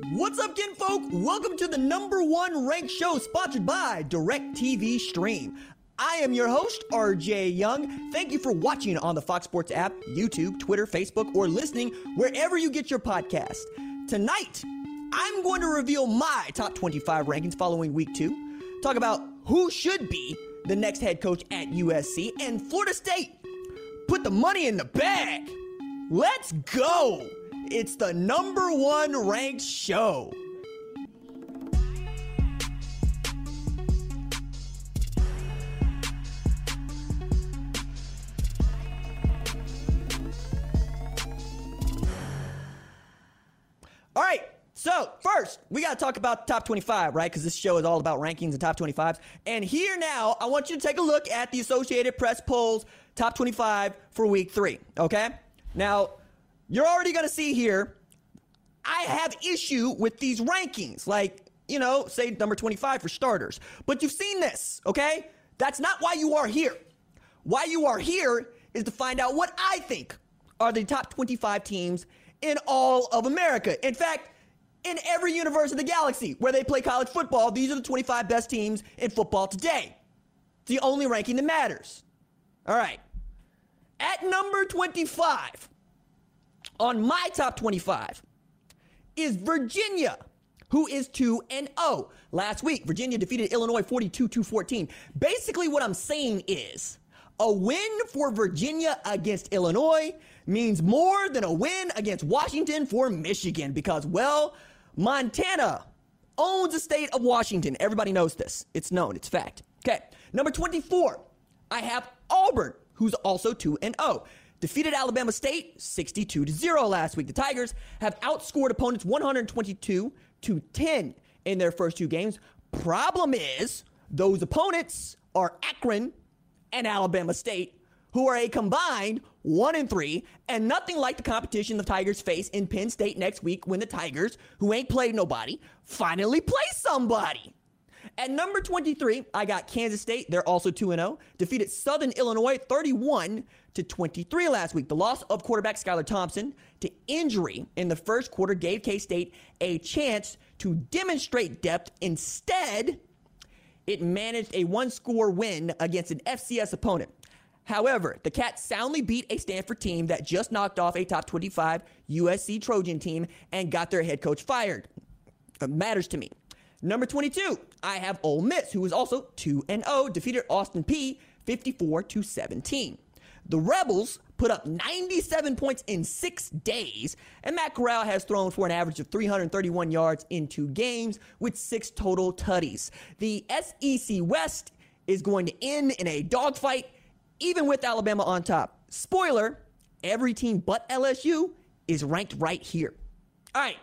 What's up, kinfolk? Welcome to the number one ranked show sponsored by DirecTV Stream. I am your host, RJ Young. Thank you for watching on the Fox Sports app, YouTube, Twitter, Facebook, or listening wherever you get your podcast. Tonight, I'm going to reveal my top 25 rankings following week two, talk about who should be the next head coach at USC, and Florida State. Put the money in the bag. Let's go. It's the number one ranked show. All right. So, first, we got to talk about top 25, right? Because this show is all about rankings and top 25s. And here now, I want you to take a look at the Associated Press polls top 25 for week three, okay? Now, you're already going to see here, I have issue with these rankings. Like, you know, say number 25 for starters. But you've seen this, okay? That's not why you are here. Why you are here is to find out what I think are the top 25 teams in all of America. In fact, in every universe of the galaxy where they play college football, these are the 25 best teams in football today. It's the only ranking that matters. All right. At number 25 on my top 25 is Virginia, who is 2 and 0. Last week, Virginia defeated Illinois 42 to 14. Basically, what I'm saying is a win for Virginia against Illinois means more than a win against Washington for Michigan because, well, Montana owns the state of Washington. Everybody knows this. It's known. It's fact. Okay. Number 24, I have Auburn, who's also 2 and 0. Defeated Alabama State 62 to 0 last week. The Tigers have outscored opponents 122 to 10 in their first two games. Problem is, those opponents are Akron and Alabama State, who are a combined one and three, and nothing like the competition the Tigers face in Penn State next week when the Tigers, who ain't played nobody, finally play somebody. At number 23, I got Kansas State. They're also 2 0. Defeated Southern Illinois 31 to 23 last week. The loss of quarterback Skylar Thompson to injury in the first quarter gave K State a chance to demonstrate depth. Instead, it managed a one score win against an FCS opponent. However, the Cats soundly beat a Stanford team that just knocked off a top 25 USC Trojan team and got their head coach fired. It matters to me. Number 22, I have Ole Miss, who is also 2 and 0, defeated Austin Peay 54 to 17. The Rebels put up 97 points in six days, and Matt Corral has thrown for an average of 331 yards in two games with six total tutties. The SEC West is going to end in a dogfight even with Alabama on top. Spoiler, every team but LSU is ranked right here. All right,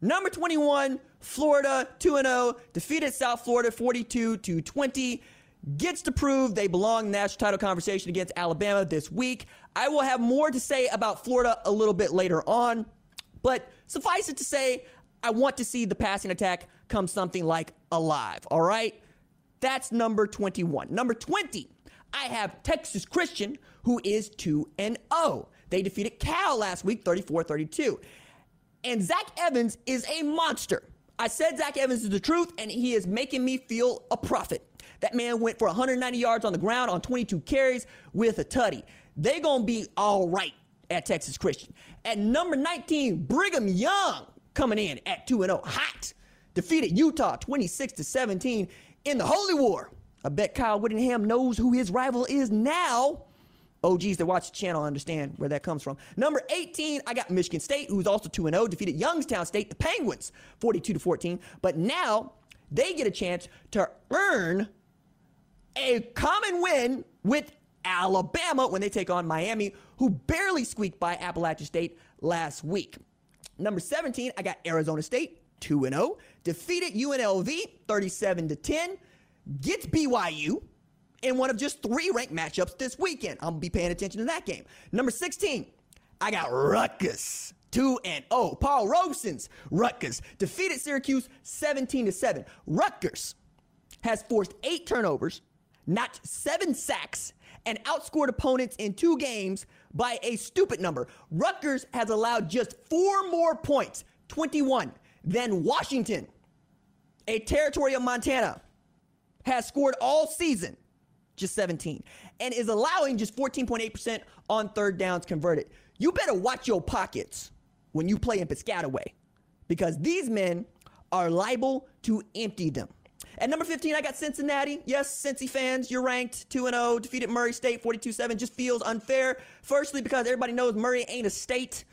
number 21, Florida 2 0, defeated South Florida 42 to 20. Gets to prove they belong in the national title conversation against Alabama this week. I will have more to say about Florida a little bit later on, but suffice it to say, I want to see the passing attack come something like alive. All right? That's number 21. Number 20, I have Texas Christian, who is 2 and 0. They defeated Cal last week 34 32. And Zach Evans is a monster. I said Zach Evans is the truth, and he is making me feel a prophet. That man went for 190 yards on the ground on 22 carries with a tutty. They gonna be all right at Texas Christian. At number 19, Brigham Young coming in at 2 0, hot. Defeated Utah 26 to 17 in the Holy War. I bet Kyle Whittingham knows who his rival is now. OGs that watch the channel understand where that comes from. Number 18, I got Michigan State, who's also 2 0, defeated Youngstown State, the Penguins, 42 to 14. But now they get a chance to earn a common win with Alabama when they take on Miami, who barely squeaked by Appalachian State last week. Number 17, I got Arizona State, 2 0, defeated UNLV 37 to 10 gets BYU in one of just three ranked matchups this weekend. I'm gonna be paying attention to that game. Number 16, I got Rutgers. 2 and 0. Paul Rozeson's Rutgers defeated Syracuse 17 to 7. Rutgers has forced eight turnovers, notched seven sacks, and outscored opponents in two games by a stupid number. Rutgers has allowed just four more points, 21, than Washington, a territory of Montana, has scored all season just 17 and is allowing just 14.8% on third downs converted. You better watch your pockets when you play in Piscataway because these men are liable to empty them. At number 15, I got Cincinnati. Yes, Cincy fans, you're ranked 2 0, defeated Murray State 42 7. Just feels unfair. Firstly, because everybody knows Murray ain't a state.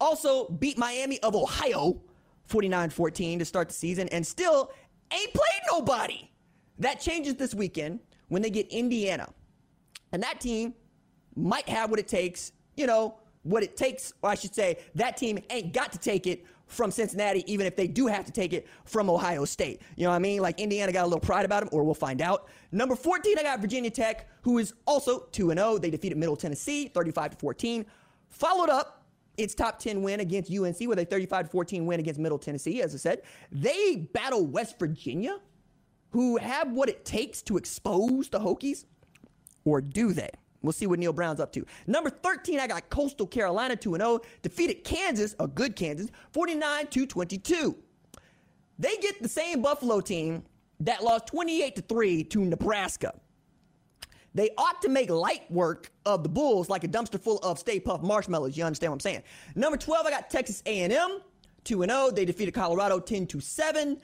Also, beat Miami of Ohio 49 14 to start the season and still ain't played nobody. That changes this weekend when they get Indiana. And that team might have what it takes, you know, what it takes, or I should say, that team ain't got to take it from Cincinnati, even if they do have to take it from Ohio State. You know what I mean? Like Indiana got a little pride about them, or we'll find out. Number 14, I got Virginia Tech, who is also 2 0. They defeated Middle Tennessee 35 to 14. Followed up its top 10 win against UNC with a 35 14 win against Middle Tennessee, as I said. They battle West Virginia, who have what it takes to expose the Hokies, or do they? We'll see what Neal Brown's up to. Number 13, I got Coastal Carolina 2 0, defeated Kansas, a good Kansas, 49 to 22. They get the same Buffalo team that lost 28 to 3 to Nebraska. They ought to make light work of the Bulls like a dumpster full of Stay Puft marshmallows. You understand what I'm saying? Number 12, I got Texas A&M 2 0. They defeated Colorado 10 to 7.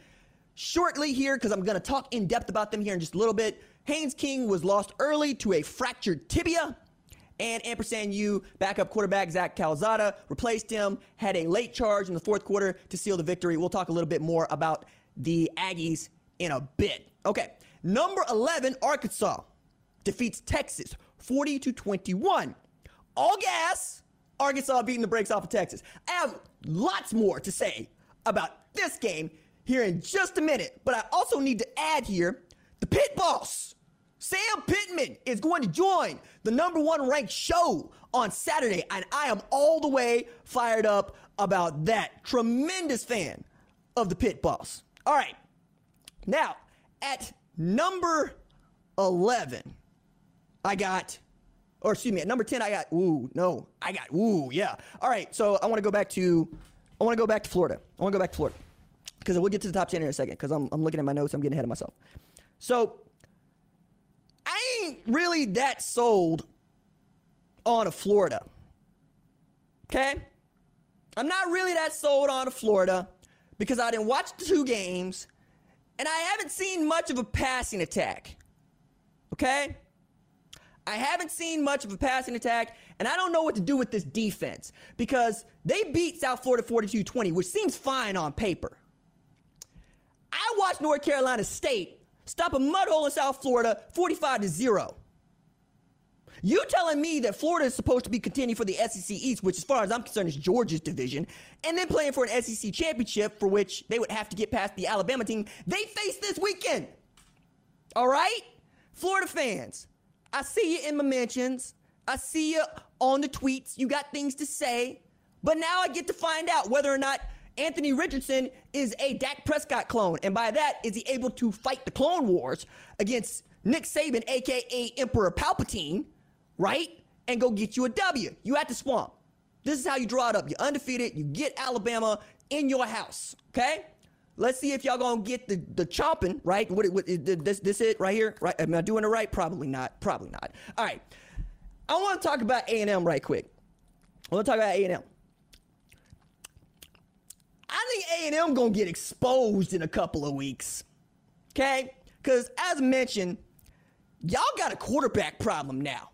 Shortly here, because I'm going to talk in depth about them here in just a little bit. Haynes King was lost early to a fractured tibia. And ampersand U backup quarterback Zach Calzada replaced him, had a late charge in the fourth quarter to seal the victory. We'll talk a little bit more about the Aggies in a bit. Okay, number 11, Arkansas defeats Texas 40 to 21. All gas, Arkansas beating the brakes off of Texas. I have lots more to say about this game here in just a minute, but I also need to add here the pit boss Sam Pittman is going to join the number one ranked show on Saturday, and I am all the way fired up about that. Tremendous fan of the Pit Boss. All right. Now, at number 11, I got, or excuse me, at number 10, I got, ooh, no, I got, ooh, yeah. All right, so I want to go back to, I want to go back to Florida. I want to go back to Florida because we'll get to the top 10 in a second because I'm, I'm looking at my notes. I'm getting ahead of myself. So I ain't really that sold on a Florida. Okay? I'm not really that sold on a Florida because I didn't watch the two games and I haven't seen much of a passing attack. Okay? I haven't seen much of a passing attack, and I don't know what to do with this defense because they beat South Florida 42 20, which seems fine on paper. I watched North Carolina State stop a mud hole in South Florida 45 to 0. You telling me that Florida is supposed to be contending for the SEC East, which, as far as I'm concerned, is Georgia's division, and then playing for an SEC championship for which they would have to get past the Alabama team they face this weekend. All right? Florida fans, I see you in my mentions. I see you on the tweets. You got things to say. But now I get to find out whether or not Anthony Richardson is a Dak Prescott clone. And by that, is he able to fight the Clone Wars against Nick Saban, aka Emperor Palpatine, right? And go get you a W. You at the swamp. This is how you draw it up. You're undefeated. You get Alabama in your house. Okay? Let's see if y'all gonna get the the chomping right. What, what this this it right here? Right? Am I doing it right? Probably not. Probably not. All right. I want to talk about A and M right quick. I want to talk about A and M. Think A&M going to get exposed in a couple of weeks. Okay? Cuz as mentioned, y'all got a quarterback problem now.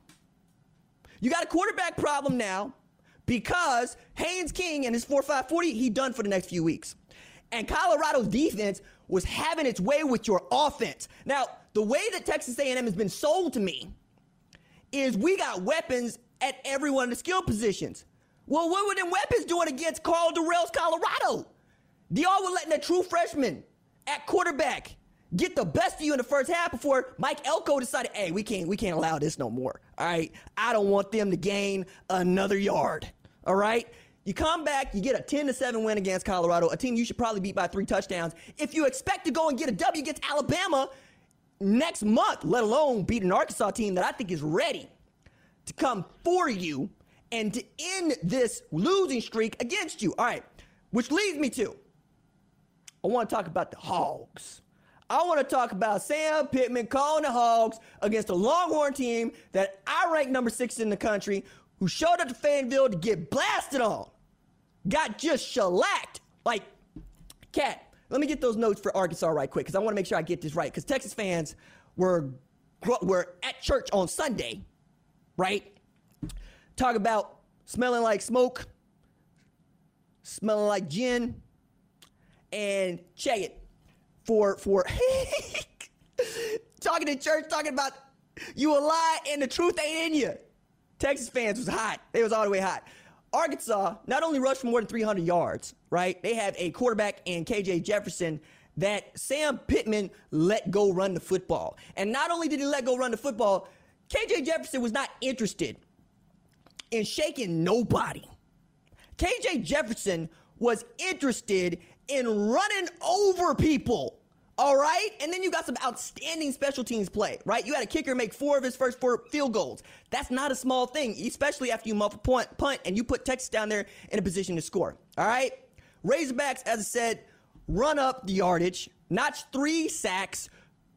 You got a quarterback problem now because Haynes King and his 4540, he done for the next few weeks. And Colorado's defense was having its way with your offense. Now, the way that Texas A&M has been sold to me is we got weapons at every one of the skill positions. Well, what were them weapons doing against Karl Dorrell's Colorado? Y'all were letting a true freshman at quarterback get the best of you in the first half before Mike Elko decided, hey, we can't we can't allow this no more. All right. I don't want them to gain another yard. All right. You come back, you get a 10 to 7 win against Colorado, a team you should probably beat by three touchdowns. If you expect to go and get a W against Alabama next month, let alone beat an Arkansas team that I think is ready to come for you and to end this losing streak against you. All right. Which leads me to I want to talk about the Hogs. I want to talk about Sam Pittman calling the Hogs against a Longhorn team that I rank number six in the country, who showed up to Fayetteville to get blasted on. Got just shellacked. Like, cat, let me get those notes for Arkansas right quick, because I want to make sure I get this right. Because Texas fans were, were at church on Sunday, right? Talk about smelling like smoke, smelling like gin, and check it for for talking to church, talking about you a lie and the truth ain't in you. Texas fans was hot. They was all the way hot. Arkansas not only rushed for more than 300 yards, right? They have a quarterback in KJ Jefferson that Sam Pittman let go run the football. And not only did he let go run the football, KJ Jefferson was not interested in shaking nobody. KJ Jefferson was interested in running over people. All right. And then you got some outstanding special teams play, right? You had a kicker make four of his first four field goals. That's not a small thing, especially after you muff a punt, punt and you put Texas down there in a position to score. All right. Razorbacks, as I said, run up the yardage, notched three sacks,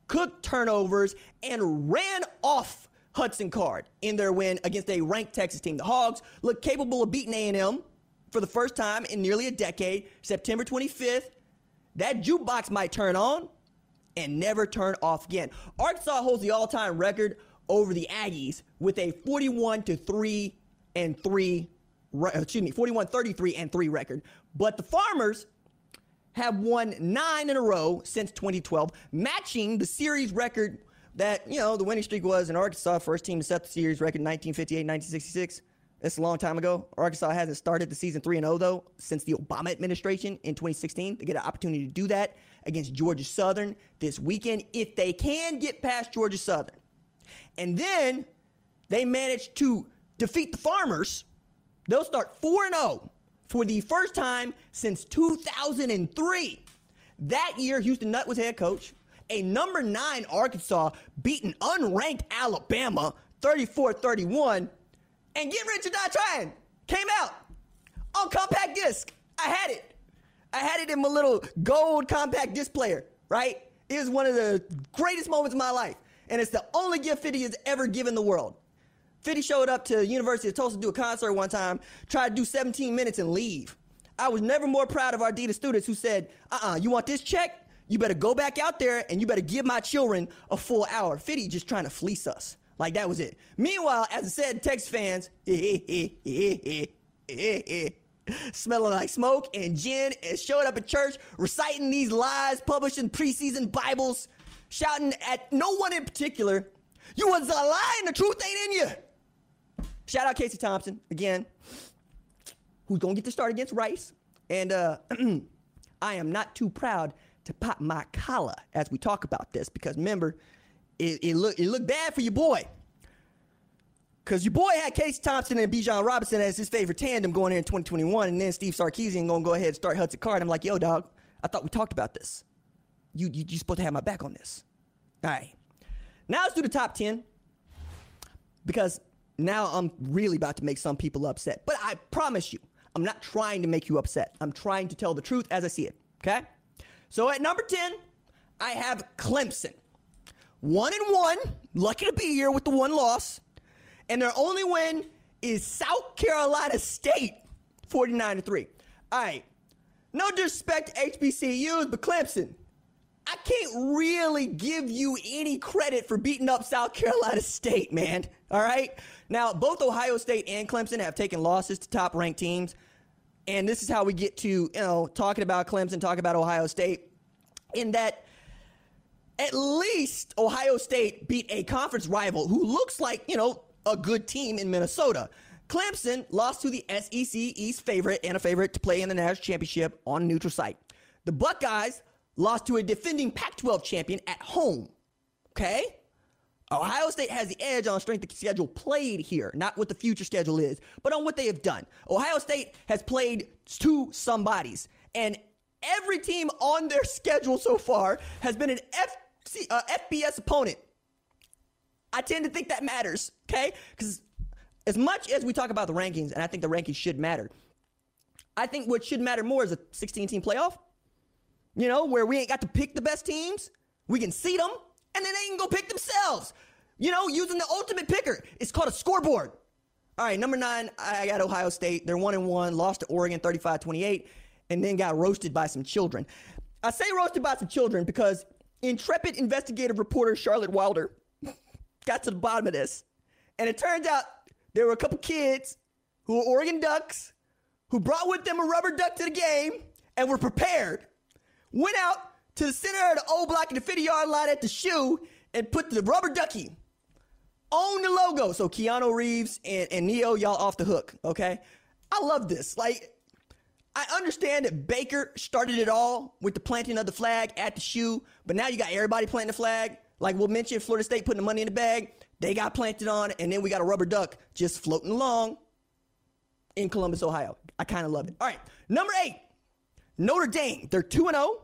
cooked turnovers, and ran off Hudson Card in their win against a ranked Texas team. The Hogs look capable of beating A&M for the first time in nearly a decade, September 25th. That jukebox might turn on and never turn off again. Arkansas holds the all-time record over the Aggies with a 41 to 3 and 3 excuse me, 41 33 and 3 record. But the Farmers have won 9 in a row since 2012, matching the series record that, you know, the winning streak was in Arkansas, first team to set the series record in 1958 1966. That's a long time ago. Arkansas hasn't started the season 3 and 0, though, since the Obama administration in 2016. They get an opportunity to do that against Georgia Southern this weekend if they can get past Georgia Southern. And then they manage to defeat the Farmers. They'll start 4 0 for the first time since 2003. That year, Houston Nutt was head coach. A number nine Arkansas beat an unranked Alabama 34 31 and Get Rich or Die Trying came out on compact disc. I had it. I had it in my little gold compact disc player, right? It was one of the greatest moments of my life. And it's the only gift Fitty has ever given the world. Fitty showed up to University of Tulsa to do a concert one time, tried to do 17 minutes and leave. I was never more proud of our DETA students who said, uh-uh, you want this check? You better go back out there and you better give my children a full hour. Fitty just trying to fleece us. Like that was it. Meanwhile, as I said, Texas fans, smelling like smoke and gin, and showed up at church reciting these lies, publishing preseason Bibles, shouting at no one in particular. You was a lie and the truth ain't in you. Shout out Casey Thompson again, who's gonna get the start against Rice. And uh, I am not too proud to pop my collar as we talk about this because remember, it, it looked it bad for your boy. Cause your boy had Casey Thompson and Bijan Robinson as his favorite tandem going in 2021, and then Steve Sarkisian gonna go ahead and start Hudson Card. I'm like, yo, dog, I thought we talked about this. You you you supposed to have my back on this. All right. Now let's do the top 10. Because now I'm really about to make some people upset. But I promise you, I'm not trying to make you upset. I'm trying to tell the truth as I see it. Okay? So at number 10, I have Clemson. One and one, lucky to be here with the one loss. And their only win is South Carolina State, 49 to 3. All right. No disrespect to HBCUs, but Clemson, I can't really give you any credit for beating up South Carolina State, man. All right? Now, both Ohio State and Clemson have taken losses to top ranked teams. And this is how we get to, you know, talking about Clemson, talking about Ohio State, in that at least Ohio State beat a conference rival who looks like, you know, a good team in Minnesota. Clemson lost to the SEC East favorite and a favorite to play in the national championship on neutral site. The Buckeyes lost to a defending Pac 12 champion at home. Okay? Ohio State has the edge on strength of schedule played here, not what the future schedule is, but on what they have done. Ohio State has played to somebodies, and every team on their schedule so far has been an F see, uh, FBS opponent. I tend to think that matters, okay? Because as much as we talk about the rankings, and I think the rankings should matter, I think what should matter more is a 16 team playoff. you know, where we ain't got to pick the best teams. We can seed them, and then they can go pick themselves. You know, using the ultimate picker. It's called a scoreboard. All right, number nine, I got Ohio State. They're one and one, lost to Oregon 35 28, and then got roasted by some children. I say roasted by some children because intrepid investigative reporter Charlotte Wilder got to the bottom of this. And it turns out there were a couple kids who were Oregon Ducks who brought with them a rubber duck to the game and were prepared. Went out to the center of the old block in the 50 yard line at the shoe and put the rubber ducky on the logo. So Keanu Reeves and, and Neo, y'all off the hook, okay? I love this. Like, I understand that Baker started it all with the planting of the flag at the shoe, but now you got everybody planting the flag. Like we'll mention Florida State putting the money in the bag. They got planted on, and then we got a rubber duck just floating along in Columbus, Ohio. I kind of love it. All right, number eight, Notre Dame. They're 2 0.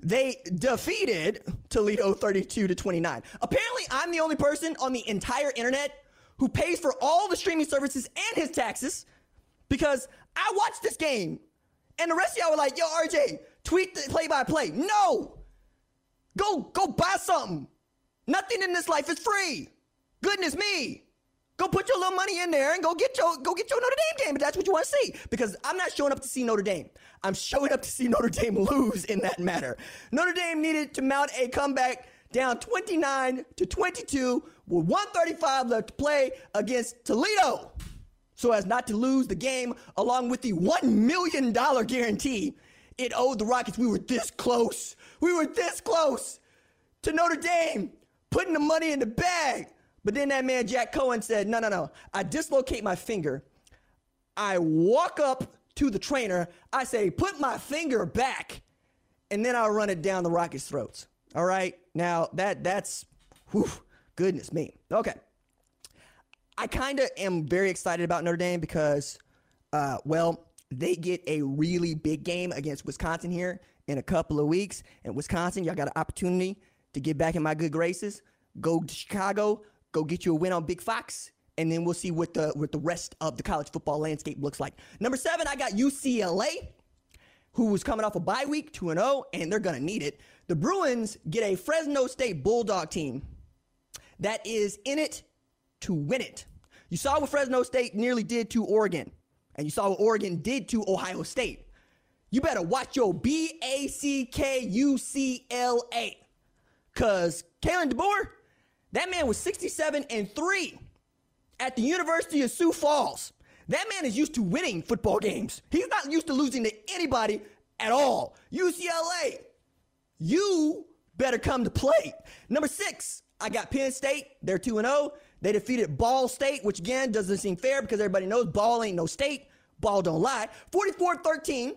They defeated Toledo 32 to 29. Apparently, I'm the only person on the entire internet who pays for all the streaming services and his taxes because I watched this game and the rest of y'all were like, yo, RJ, tweet the play by play. No! Go, go buy something. Nothing in this life is free. Goodness me. Go put your little money in there and go get your go get your Notre Dame game if that's what you want to see. Because I'm not showing up to see Notre Dame. I'm showing up to see Notre Dame lose in that matter. Notre Dame needed to mount a comeback down 29 to 22 with 135 left to play against Toledo so as not to lose the game along with the $1 million guarantee it owed the Rockets. We were this close. We were this close to Notre Dame putting the money in the bag. But then that man, Jack Cohen, said, No, no, no. I dislocate my finger. I walk up to the trainer. I say, Put my finger back. And then I'll run it down the Rockets' throats. All right. Now, that that's, whew, goodness me. Okay. I kind of am very excited about Notre Dame because, uh, well, they get a really big game against Wisconsin here in a couple of weeks. And Wisconsin, y'all got an opportunity to get back in my good graces. Go to Chicago, go get you a win on Big Fox, and then we'll see what the what the rest of the college football landscape looks like. Number seven, I got UCLA, who was coming off a bye week, 2 0, and they're gonna need it. The Bruins get a Fresno State Bulldog team that is in it to win it. You saw what Fresno State nearly did to Oregon, and you saw what Oregon did to Ohio State. You better watch your B A C K U C L A. Because Kalen DeBoer, that man was 67 and 3 at the University of Sioux Falls. That man is used to winning football games. He's not used to losing to anybody at all. UCLA, you better come to play. Number six, I got Penn State. They're 2 0. They defeated Ball State, which again doesn't seem fair because everybody knows Ball ain't no state. Ball don't lie. 44 13.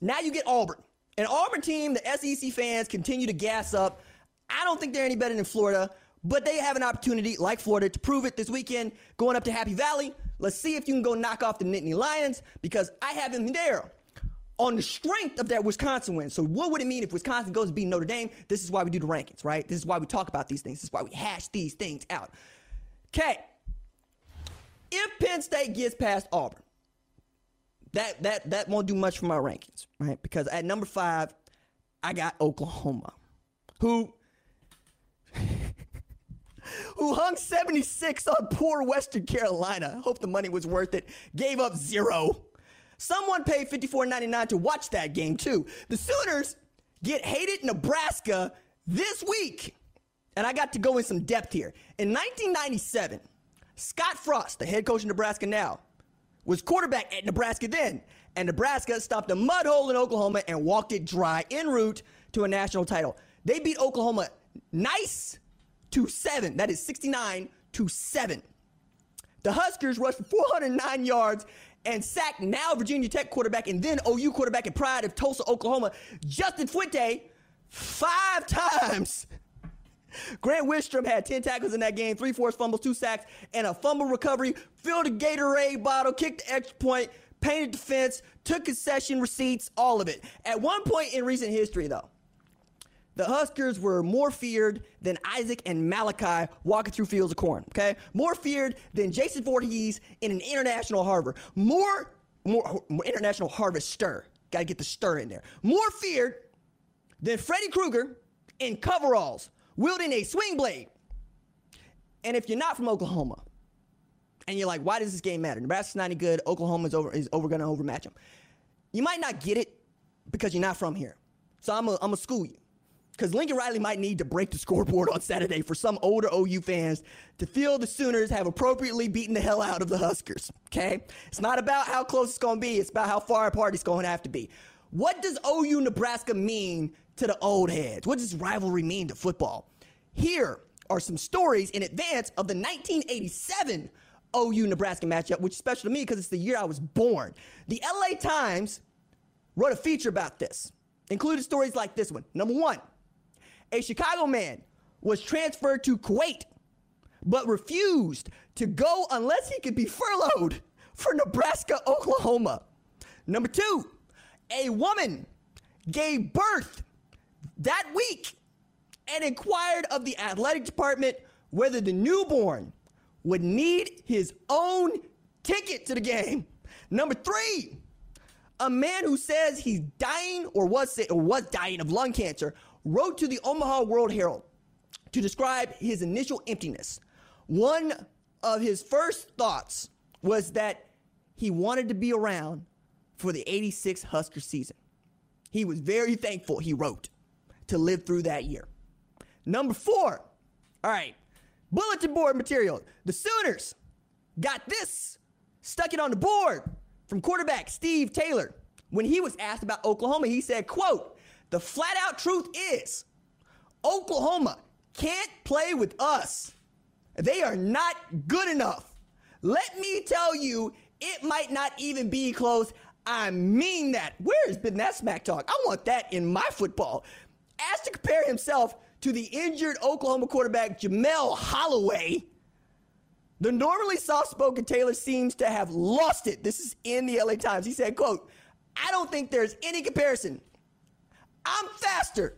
Now you get Auburn. An Auburn team, the SEC fans continue to gas up. I don't think they're any better than Florida, but they have an opportunity, like Florida, to prove it this weekend going up to Happy Valley. Let's see if you can go knock off the Nittany Lions because I have them there on the strength of that Wisconsin win. So, what would it mean if Wisconsin goes to beat Notre Dame? This is why we do the rankings, right? This is why we talk about these things. This is why we hash these things out. Okay. If Penn State gets past Auburn, that that that won't do much for my rankings, right? Because at number five, I got Oklahoma, who who hung 76 on poor Western Carolina. Hope the money was worth it. Gave up zero. Someone paid $54.99 to watch that game too. The Sooners get hated Nebraska this week. And I got to go in some depth here. In 1997, Scott Frost, the head coach of Nebraska now, was quarterback at Nebraska then. And Nebraska stopped a mud hole in Oklahoma and walked it dry en route to a national title. They beat Oklahoma nice to seven. That is 69 to seven. The Huskers rushed for 409 yards and sacked now Virginia Tech quarterback and then OU quarterback and pride of Tulsa, Oklahoma, Justin Fuente, five times. Grant Wistrom had 10 tackles in that game, three forced fumbles, two sacks, and a fumble recovery, filled a Gatorade bottle, kicked the extra point, painted the fence, took concession receipts, all of it. At one point in recent history, though, the Huskers were more feared than Isaac and Malachi walking through fields of corn, okay? More feared than Jason Voorhees in an international harbor. More, more, more international harvester. Got to get the stir in there. More feared than Freddy Krueger in coveralls, wielding a swing blade. And if you're not from Oklahoma, and you're like, why does this game matter? Nebraska's not any good. Oklahoma's over is over to overmatch them. You might not get it because you're not from here. So I'm going to school you. Because Lincoln Riley might need to break the scoreboard on Saturday for some older OU fans to feel the Sooners have appropriately beaten the hell out of the Huskers. Okay? It's not about how close it's going to be, it's about how far apart it's going to have to be. What does OU Nebraska mean to the old heads? What does rivalry mean to football? Here are some stories in advance of the 1987 OU Nebraska matchup, which is special to me because it's the year I was born. The LA Times wrote a feature about this, included stories like this one. Number one, a Chicago man was transferred to Kuwait, but refused to go unless he could be furloughed for Nebraska, Oklahoma. Number two, a woman gave birth that week and inquired of the athletic department whether the newborn would need his own ticket to the game. Number three, a man who says he's dying or was, or was dying of lung cancer wrote to the Omaha World Herald to describe his initial emptiness. One of his first thoughts was that he wanted to be around for the 86 Husker season. He was very thankful, he wrote, to live through that year. Number four, all right, bulletin board material. The Sooners got this, stuck it on the board from quarterback Steve Taylor. When he was asked about Oklahoma, he said, quote, the flat out truth is Oklahoma can't play with us. They are not good enough. Let me tell you, it might not even be close. I mean that. Where has been that smack talk? I want that in my football. Asked to compare himself to the injured Oklahoma quarterback Jamelle Holieway, the normally soft-spoken Taylor seems to have lost it. This is in the LA Times. He said, quote, I don't think there's any comparison I'm faster.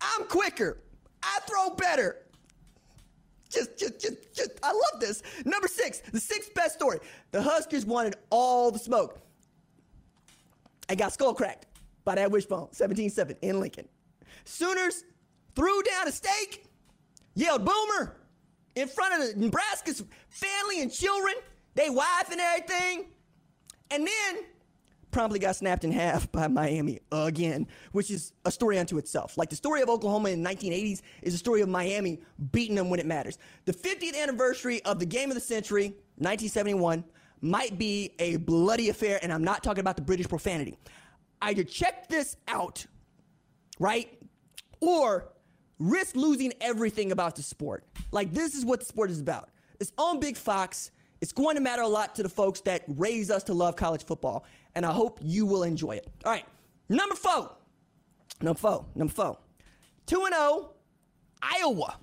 I'm quicker. I throw better. Just, just, just, just, I love this. Number six, the sixth best story. The Huskers wanted all the smoke. I got skull cracked by that wishbone, 17-7 in Lincoln. Sooners threw down a stake, yelled boomer in front of the Nebraska's family and children, they wife and everything. And then promptly got snapped in half by Miami again, which is a story unto itself. Like the story of Oklahoma in the 1980s is a story of Miami beating them when it matters. The 50th anniversary of the game of the century, 1971, might be a bloody affair, and I'm not talking about the British profanity. Either check this out, right? Or risk losing everything about the sport. Like, this is what the sport is about. It's on Big Fox. It's going to matter a lot to the folks that raise us to love college football and I hope you will enjoy it. All right, number four. Number four. Number four. 2 0, Iowa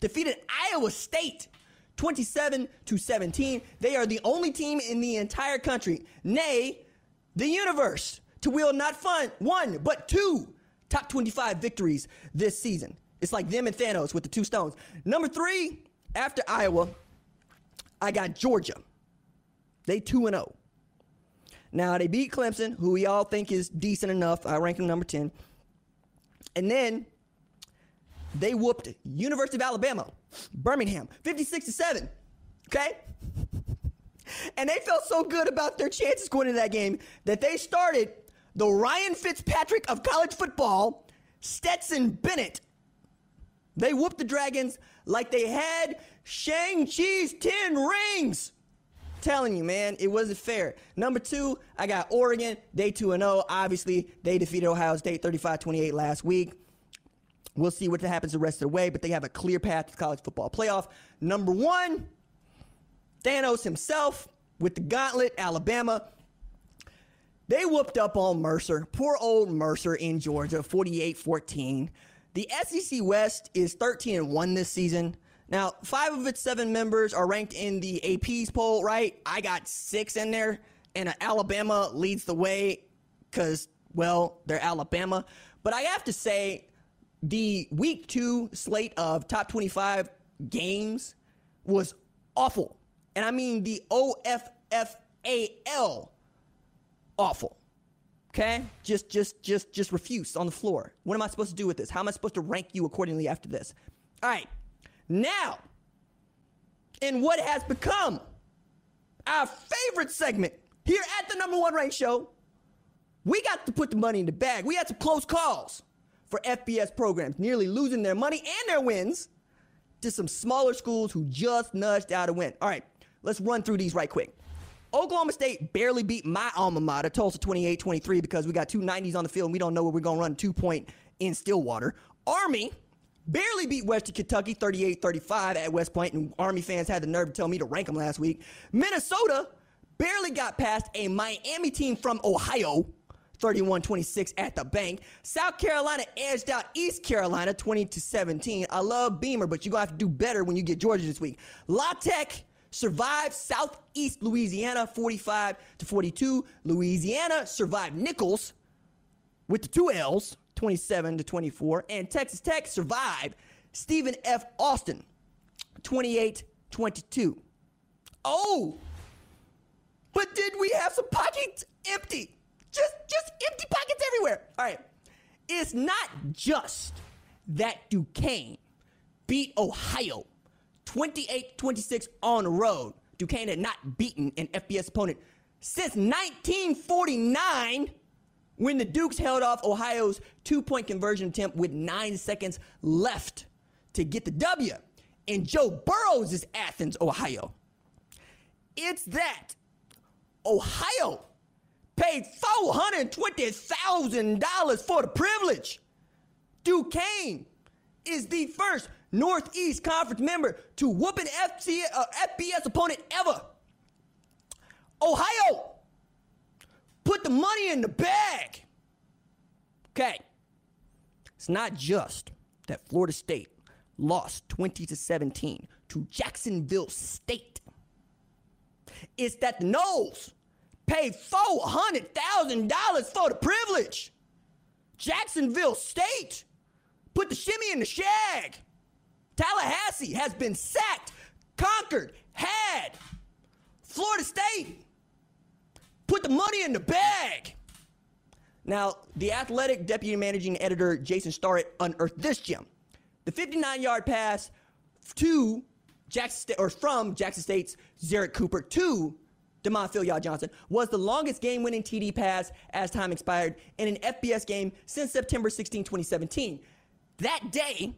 defeated Iowa State 27 to 17. They are the only team in the entire country, nay, the universe, to wield not fun, one, but two top 25 victories this season. It's like them and Thanos with the two stones. Number three, after Iowa, I got Georgia. They 2 0. Now they beat Clemson, who we all think is decent enough. I rank them number 10. And then they whooped University of Alabama, Birmingham, 56 to 7. Okay? And they felt so good about their chances going into that game that they started the Ryan Fitzpatrick of college football, Stetson Bennett. They whooped the Dragons like they had Shang-Chi's 10 rings telling you, man, it wasn't fair. Number two, I got Oregon. Day 2 and 0. Obviously, they defeated Ohio State 35 28 last week. We'll see what happens the rest of the way, but they have a clear path to college football playoff. Number one, Thanos himself with the gauntlet, Alabama. They whooped up on Mercer. Poor old Mercer in Georgia, 48 14. The SEC West is 13 and 1 this season. Now, five of its seven members are ranked in the AP's poll, right? I got six in there, and Alabama leads the way because, well, they're Alabama. But I have to say, the week two slate of top 25 games was awful. And I mean the O F F A L awful. Okay? Just just just just refuse on the floor. What am I supposed to do with this? How am I supposed to rank you accordingly after this? All right. Now, in what has become our favorite segment here at the number one ranked show, we got to put the money in the bag. We had some close calls for FBS programs, nearly losing their money and their wins to some smaller schools who just nudged out a win. All right, let's run through these right quick. Oklahoma State barely beat my alma mater, Tulsa 28 23, because we got two 90s on the field and we don't know where we're going to run two point in Stillwater. Army barely beat Western Kentucky 38 35 at West Point, and Army fans had the nerve to tell me to rank them last week. Minnesota barely got past a Miami team from Ohio 31 26 at the bank. South Carolina edged out East Carolina 20 to 17. I love Beamer, but you're going to have to do better when you get Georgia this week. La Tech survived Southeast Louisiana 45 to 42. Louisiana survived Nicholls with the two L's 27 to 24. And Texas Tech survived Stephen F. Austin 28 22. Oh, but did we have some pockets empty? Just, just empty pockets everywhere. All right. It's not just that Duquesne beat Ohio 28 26 on the road. Duquesne had not beaten an FBS opponent since 1949 when the Dukes held off Ohio's two point conversion attempt with nine seconds left to get the W in Joe Burrow's is Athens, Ohio. It's that Ohio paid $420,000 for the privilege. Duquesne is the first Northeast Conference member to whoop an FC, uh, FBS opponent ever. Ohio, put the money in the bag. Okay. It's not just that Florida State lost 20 to 17 to Jacksonville State. It's that the Noles paid $400,000 for the privilege. Jacksonville State put the shimmy in the shag. Tallahassee has been sacked, conquered, had. Florida State put the money in the bag. Now, the athletic deputy managing editor Jason Starrett unearthed this gem. The 59 yard pass to Jackson State, or from Jackson State's Zerrick Cooper to Damond Philyaw Johnson was the longest game winning TD pass as time expired in an FBS game since September 16, 2017. That day,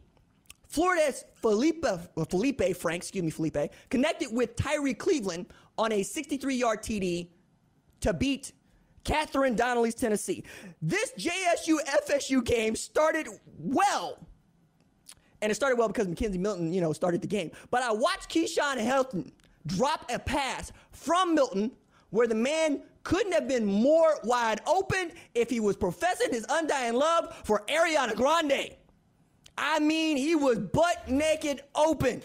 Florida's Feleipe, uh, Feleipe Frank, excuse me, Feleipe, connected with Tyree Cleveland on a 63 yard TD to beat Catherine Donnelly's Tennessee. This JSU FSU game started well. And it started well because McKenzie Milton, you know, started the game. But I watched Keyshawn Helton drop a pass from Milton where the man couldn't have been more wide open if he was professing his undying love for Ariana Grande. I mean, he was butt naked open.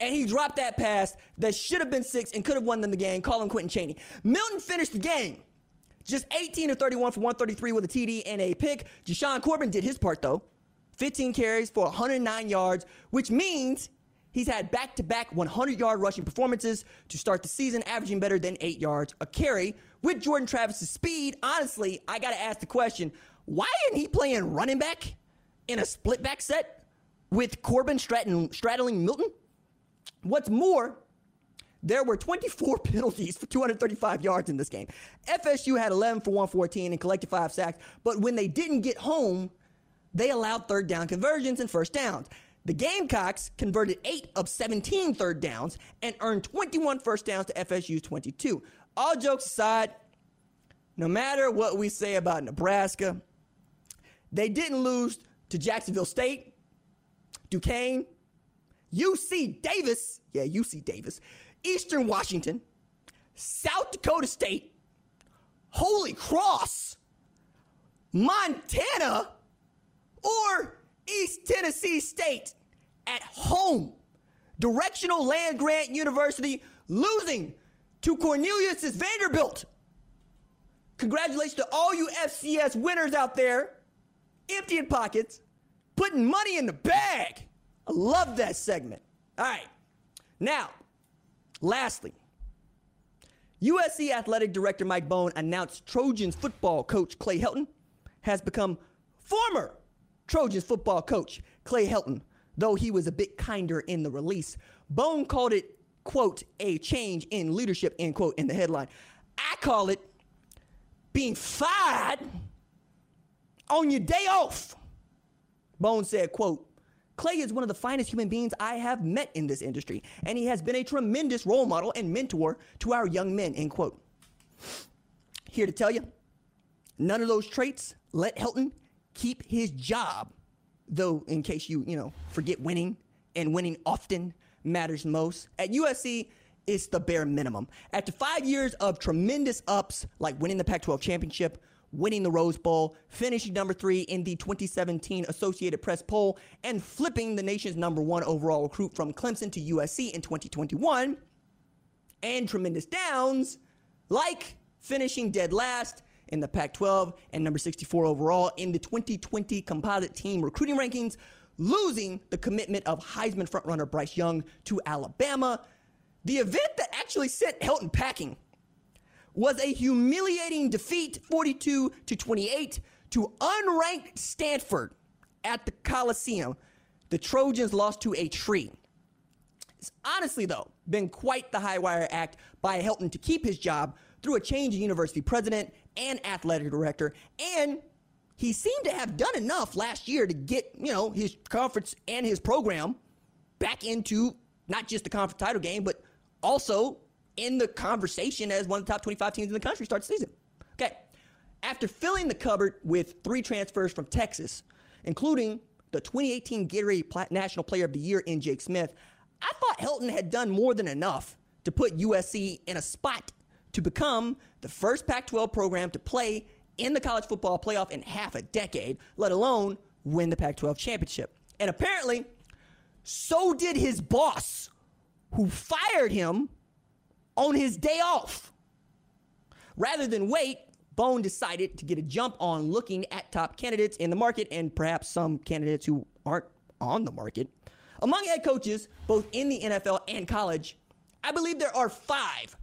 And he dropped that pass that should have been six and could have won them the game. Call him Quentin Chaney. Milton finished the game just 18 to 31 for 133 with a TD and a pick. Jashaun Corbin did his part though. 15 carries for 109 yards, which means he's had back to back 100 yard rushing performances to start the season, averaging better than eight yards a carry. With Jordan Travis's speed, honestly, I got to ask the question why isn't he playing running back in a split back set with Corbin straddling Milton? What's more, there were 24 penalties for 235 yards in this game. FSU had 11 for 114 and collected five sacks, but when they didn't get home, they allowed third down conversions and first downs. The Gamecocks converted 8 of 17 third downs and earned 21 first downs to FSU's 22. All jokes aside, no matter what we say about Nebraska, they didn't lose to Jacksonville State, Duquesne, UC Davis, yeah, UC Davis, Eastern Washington, South Dakota State, Holy Cross, Montana, or East Tennessee State at home. Directional Land Grant University losing to Cornelius Vanderbilt. Congratulations to all you FCS winners out there, emptying pockets, putting money in the bag. I love that segment. All right. Now, lastly, USC athletic director Mike Bohn announced Trojans football coach Clay Helton has become former Trojans football coach Clay Helton, though he was a bit kinder in the release. Bohn called it, quote, a change in leadership, end quote, in the headline. I call it being fired on your day off. Bohn said, quote, Clay is one of the finest human beings I have met in this industry, and he has been a tremendous role model and mentor to our young men, end quote. Here to tell you, none of those traits let Helton keep his job, though in case you, you know, forget winning and winning often matters most. At USC, it's the bare minimum. After five years of tremendous ups, like winning the Pac 12 championship, winning the Rose Bowl, finishing number three in the 2017 Associated Press poll, and flipping the nation's number one overall recruit from Clemson to USC in 2021, and tremendous downs, like finishing dead last in the Pac 12 and number 64 overall in the 2020 composite team recruiting rankings, losing the commitment of Heisman frontrunner Bryce Young to Alabama. The event that actually sent Helton packing was a humiliating defeat 42 to 28 to unranked Stanford at the Coliseum. The Trojans lost to a tree. It's honestly, though, been quite the high wire act by Helton to keep his job through a change in university president and athletic director. And he seemed to have done enough last year to get, you know, his conference and his program back into not just the conference title game, but also in the conversation as one of the top 25 teams in the country start the season. Okay. After filling the cupboard with three transfers from Texas, including the 2018 Gatorade National Player of the Year in Jake Smith, I thought Helton had done more than enough to put USC in a spot to become the first Pac 12 program to play in the college football playoff in half a decade, let alone win the Pac 12 championship. And apparently, so did his boss, who fired him on his day off. Rather than wait, Bohn decided to get a jump on looking at top candidates in the market and perhaps some candidates who aren't on the market. Among head coaches, both in the NFL and college, I believe there are five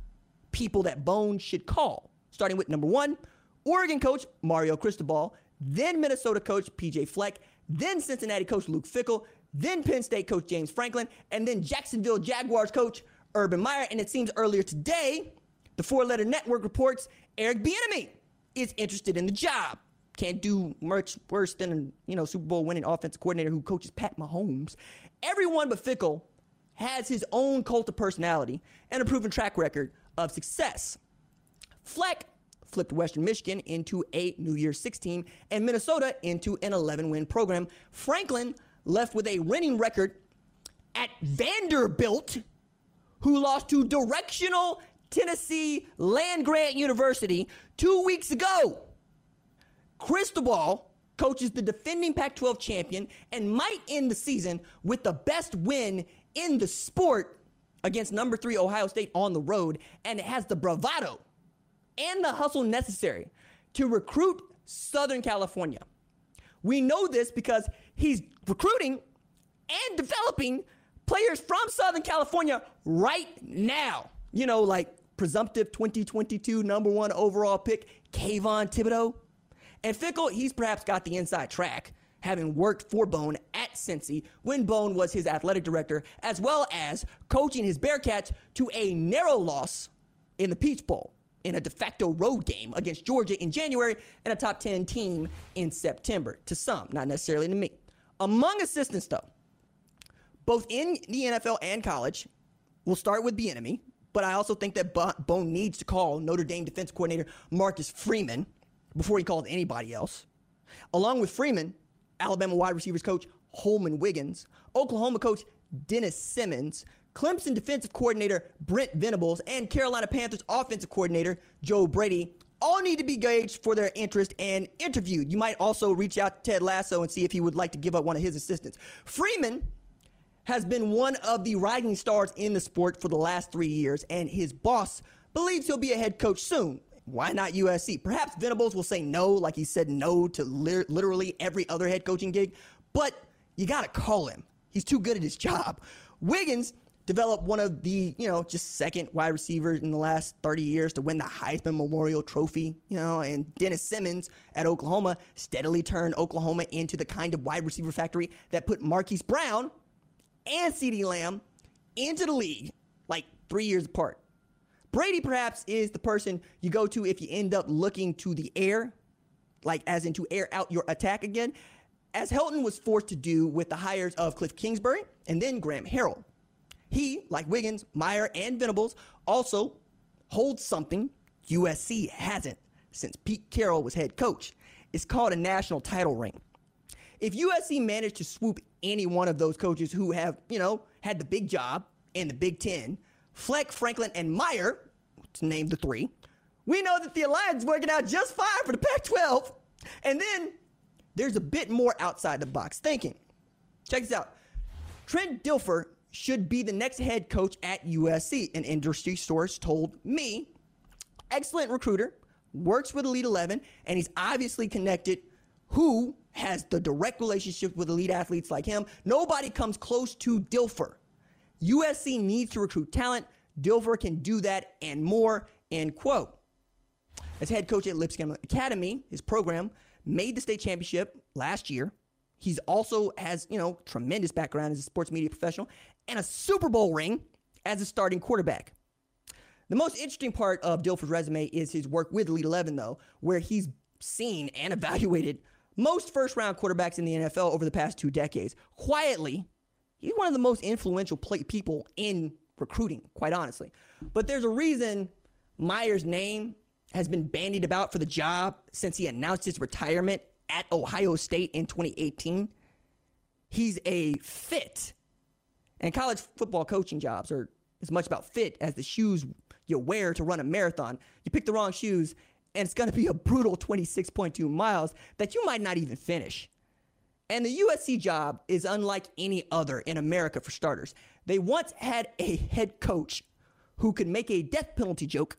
people that Bohn should call, starting with number one, Oregon coach Mario Cristobal, then Minnesota coach PJ Fleck, then Cincinnati coach Luke Fickell, then Penn State coach James Franklin, and then Jacksonville Jaguars coach Urban Meyer. And it seems earlier today, the four letter network reports Eric Bieniemy is interested in the job. Can't do much worse than a you know Super Bowl winning offensive coordinator who coaches Pat Mahomes. Everyone but Fickell has his own cult of personality and a proven track record of success. Fleck flipped Western Michigan into a New Year's Six team and Minnesota into an 11 win program. Franklin left with a winning record at Vanderbilt who lost to directional Tennessee Land Grant University two weeks ago. Cristobal coaches the defending Pac 12 champion and might end the season with the best win in the sport against number three Ohio State on the road, and it has the bravado and the hustle necessary to recruit Southern California. We know this because he's recruiting and developing players from Southern California right now. You know, like presumptive 2022 number one overall pick, Kayvon Thibodeaux. And Fickell, he's perhaps got the inside track, having worked for Bohn at Cincy when Bohn was his athletic director, as well as coaching his Bearcats to a narrow loss in the Peach Bowl in a de facto road game against Georgia in January and a top 10 team in September. To some, not necessarily to me. Among assistants, though, both in the NFL and college. We'll start with Bieniemy, but I also think that Bohn needs to call Notre Dame defense coordinator Marcus Freeman before he calls anybody else. Along with Freeman, Alabama wide receivers coach Holman Wiggins, Oklahoma coach Dennis Simmons, Clemson defensive coordinator Brent Venables, and Carolina Panthers offensive coordinator Joe Brady all need to be gauged for their interest and interviewed. You might also reach out to Ted Lasso and see if he would like to give up one of his assistants. Freeman has been one of the rising stars in the sport for the last three years, and his boss believes he'll be a head coach soon. Why not USC? Perhaps Venables will say no, like he said no to li- literally every other head coaching gig, but you got to call him. He's too good at his job. Wiggins developed one of the, you know, just second wide receivers in the last 30 years to win the Heisman Memorial Trophy, you know, and Dennis Simmons at Oklahoma steadily turned Oklahoma into the kind of wide receiver factory that put Marquise Brown and CeeDee Lamb into the league like three years apart. Brady perhaps is the person you go to if you end up looking to the air, like as in to air out your attack again, as Helton was forced to do with the hires of Cliff Kingsbury and then Graham Harrell. He, like Wiggins, Meyer, and Venables, also holds something USC hasn't since Pete Carroll was head coach. It's called a national title ring. If USC managed to swoop any one of those coaches who have, you know, had the big job in the Big Ten, Fleck, Franklin, and Meyer, to name the three, we know that the alliance is working out just fine for the Pac 12. And then there's a bit more outside the box thinking. Check this out Trent Dilfer should be the next head coach at USC, an industry source told me. Excellent recruiter, works with Elite 11, and he's obviously connected. Who has the direct relationship with elite athletes like him? Nobody comes close to Dilfer. USC needs to recruit talent. Dilfer can do that and more. End quote. As head coach at Lipscomb Academy, his program made the state championship last year. He's also has, you know, tremendous background as a sports media professional and a Super Bowl ring as a starting quarterback. The most interesting part of Dilfer's resume is his work with Elite 11, though, where he's seen and evaluated most first round quarterbacks in the NFL over the past two decades. Quietly, he's one of the most influential people in recruiting, quite honestly. But there's a reason Meyer's name has been bandied about for the job since he announced his retirement at Ohio State in 2018. He's a fit. And college football coaching jobs are as much about fit as the shoes you wear to run a marathon. You pick the wrong shoes, and it's going to be a brutal 26.2 miles that you might not even finish. And the USC job is unlike any other in America for starters. They once had a head coach who could make a death penalty joke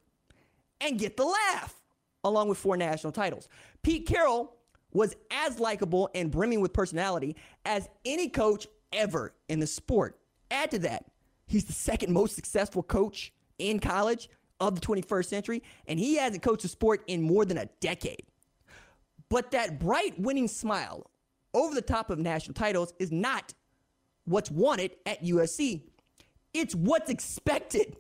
and get the laugh, along with four national titles. Pete Carroll was as likable and brimming with personality as any coach ever in the sport. Add to that, he's the second most successful coach in college of the 21st century, and he hasn't coached a sport in more than a decade. But that bright winning smile over the top of national titles is not what's wanted at USC. It's what's expected.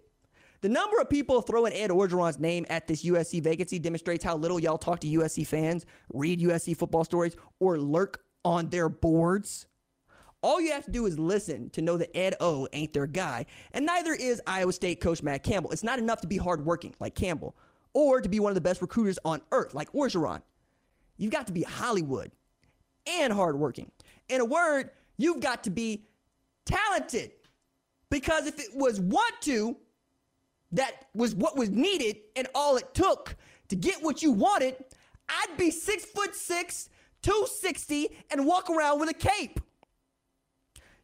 The number of people throwing Ed Orgeron's name at this USC vacancy demonstrates how little y'all talk to USC fans, read USC football stories, or lurk on their boards. All you have to do is listen to know that Ed O ain't their guy, and neither is Iowa State coach Matt Campbell. It's not enough to be hardworking like Campbell, or to be one of the best recruiters on earth like Orgeron. You've got to be Hollywood and hardworking. In a word, you've got to be talented. Because if it was want to, that was what was needed and all it took to get what you wanted, I'd be six foot six, 260, and walk around with a cape.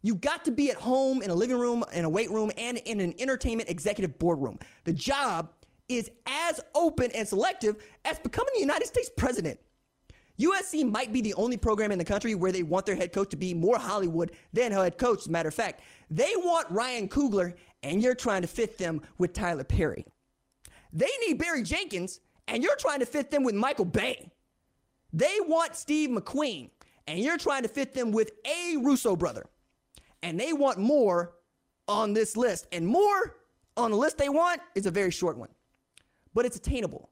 You got to be at home in a living room, in a weight room, and in an entertainment executive boardroom. The job is as open and selective as becoming the United States president. USC might be the only program in the country where they want their head coach to be more Hollywood than head coach. As a matter of fact, they want Ryan Coogler and you're trying to fit them with Tyler Perry. They need Barry Jenkins, and you're trying to fit them with Michael Bay. They want Steve McQueen, and you're trying to fit them with a Russo brother. And they want more on this list. And more on the list they want is a very short one. But it's attainable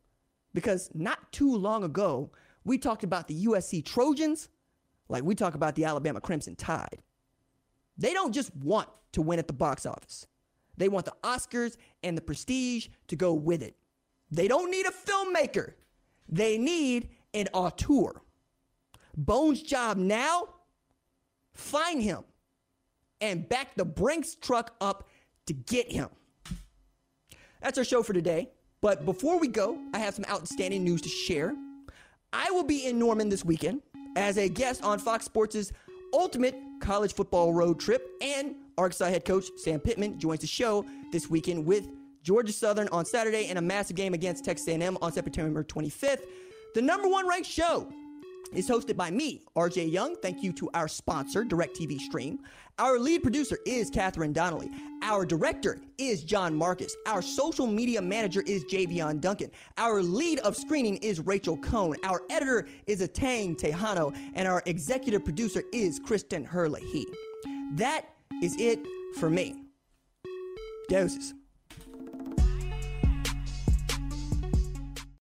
because not too long ago, we talked about the USC Trojans like we talk about the Alabama Crimson Tide. They don't just want to win at the box office. They want the Oscars and the prestige to go with it. They don't need a filmmaker. They need an auteur. Bohn's job now, find him and back the Brinks truck up to get him. That's our show for today. But before we go, I have some outstanding news to share. I will be in Norman this weekend as a guest on Fox Sports' Ultimate College Football Road Trip and Arkansas head coach Sam Pittman joins the show this weekend with Georgia Southern on Saturday and a massive game against Texas A&M on September 25th. The number one ranked show is hosted by me, RJ Young. Thank you to our sponsor, DirecTV Stream. Our lead producer is Catherine Donnelly. Our director is John Marcus. Our social media manager is Javion Duncan. Our lead of screening is Rachel Cohn. Our editor is Atang Tejano. And our executive producer is Kristen Herlihy. That is it for me. Doses.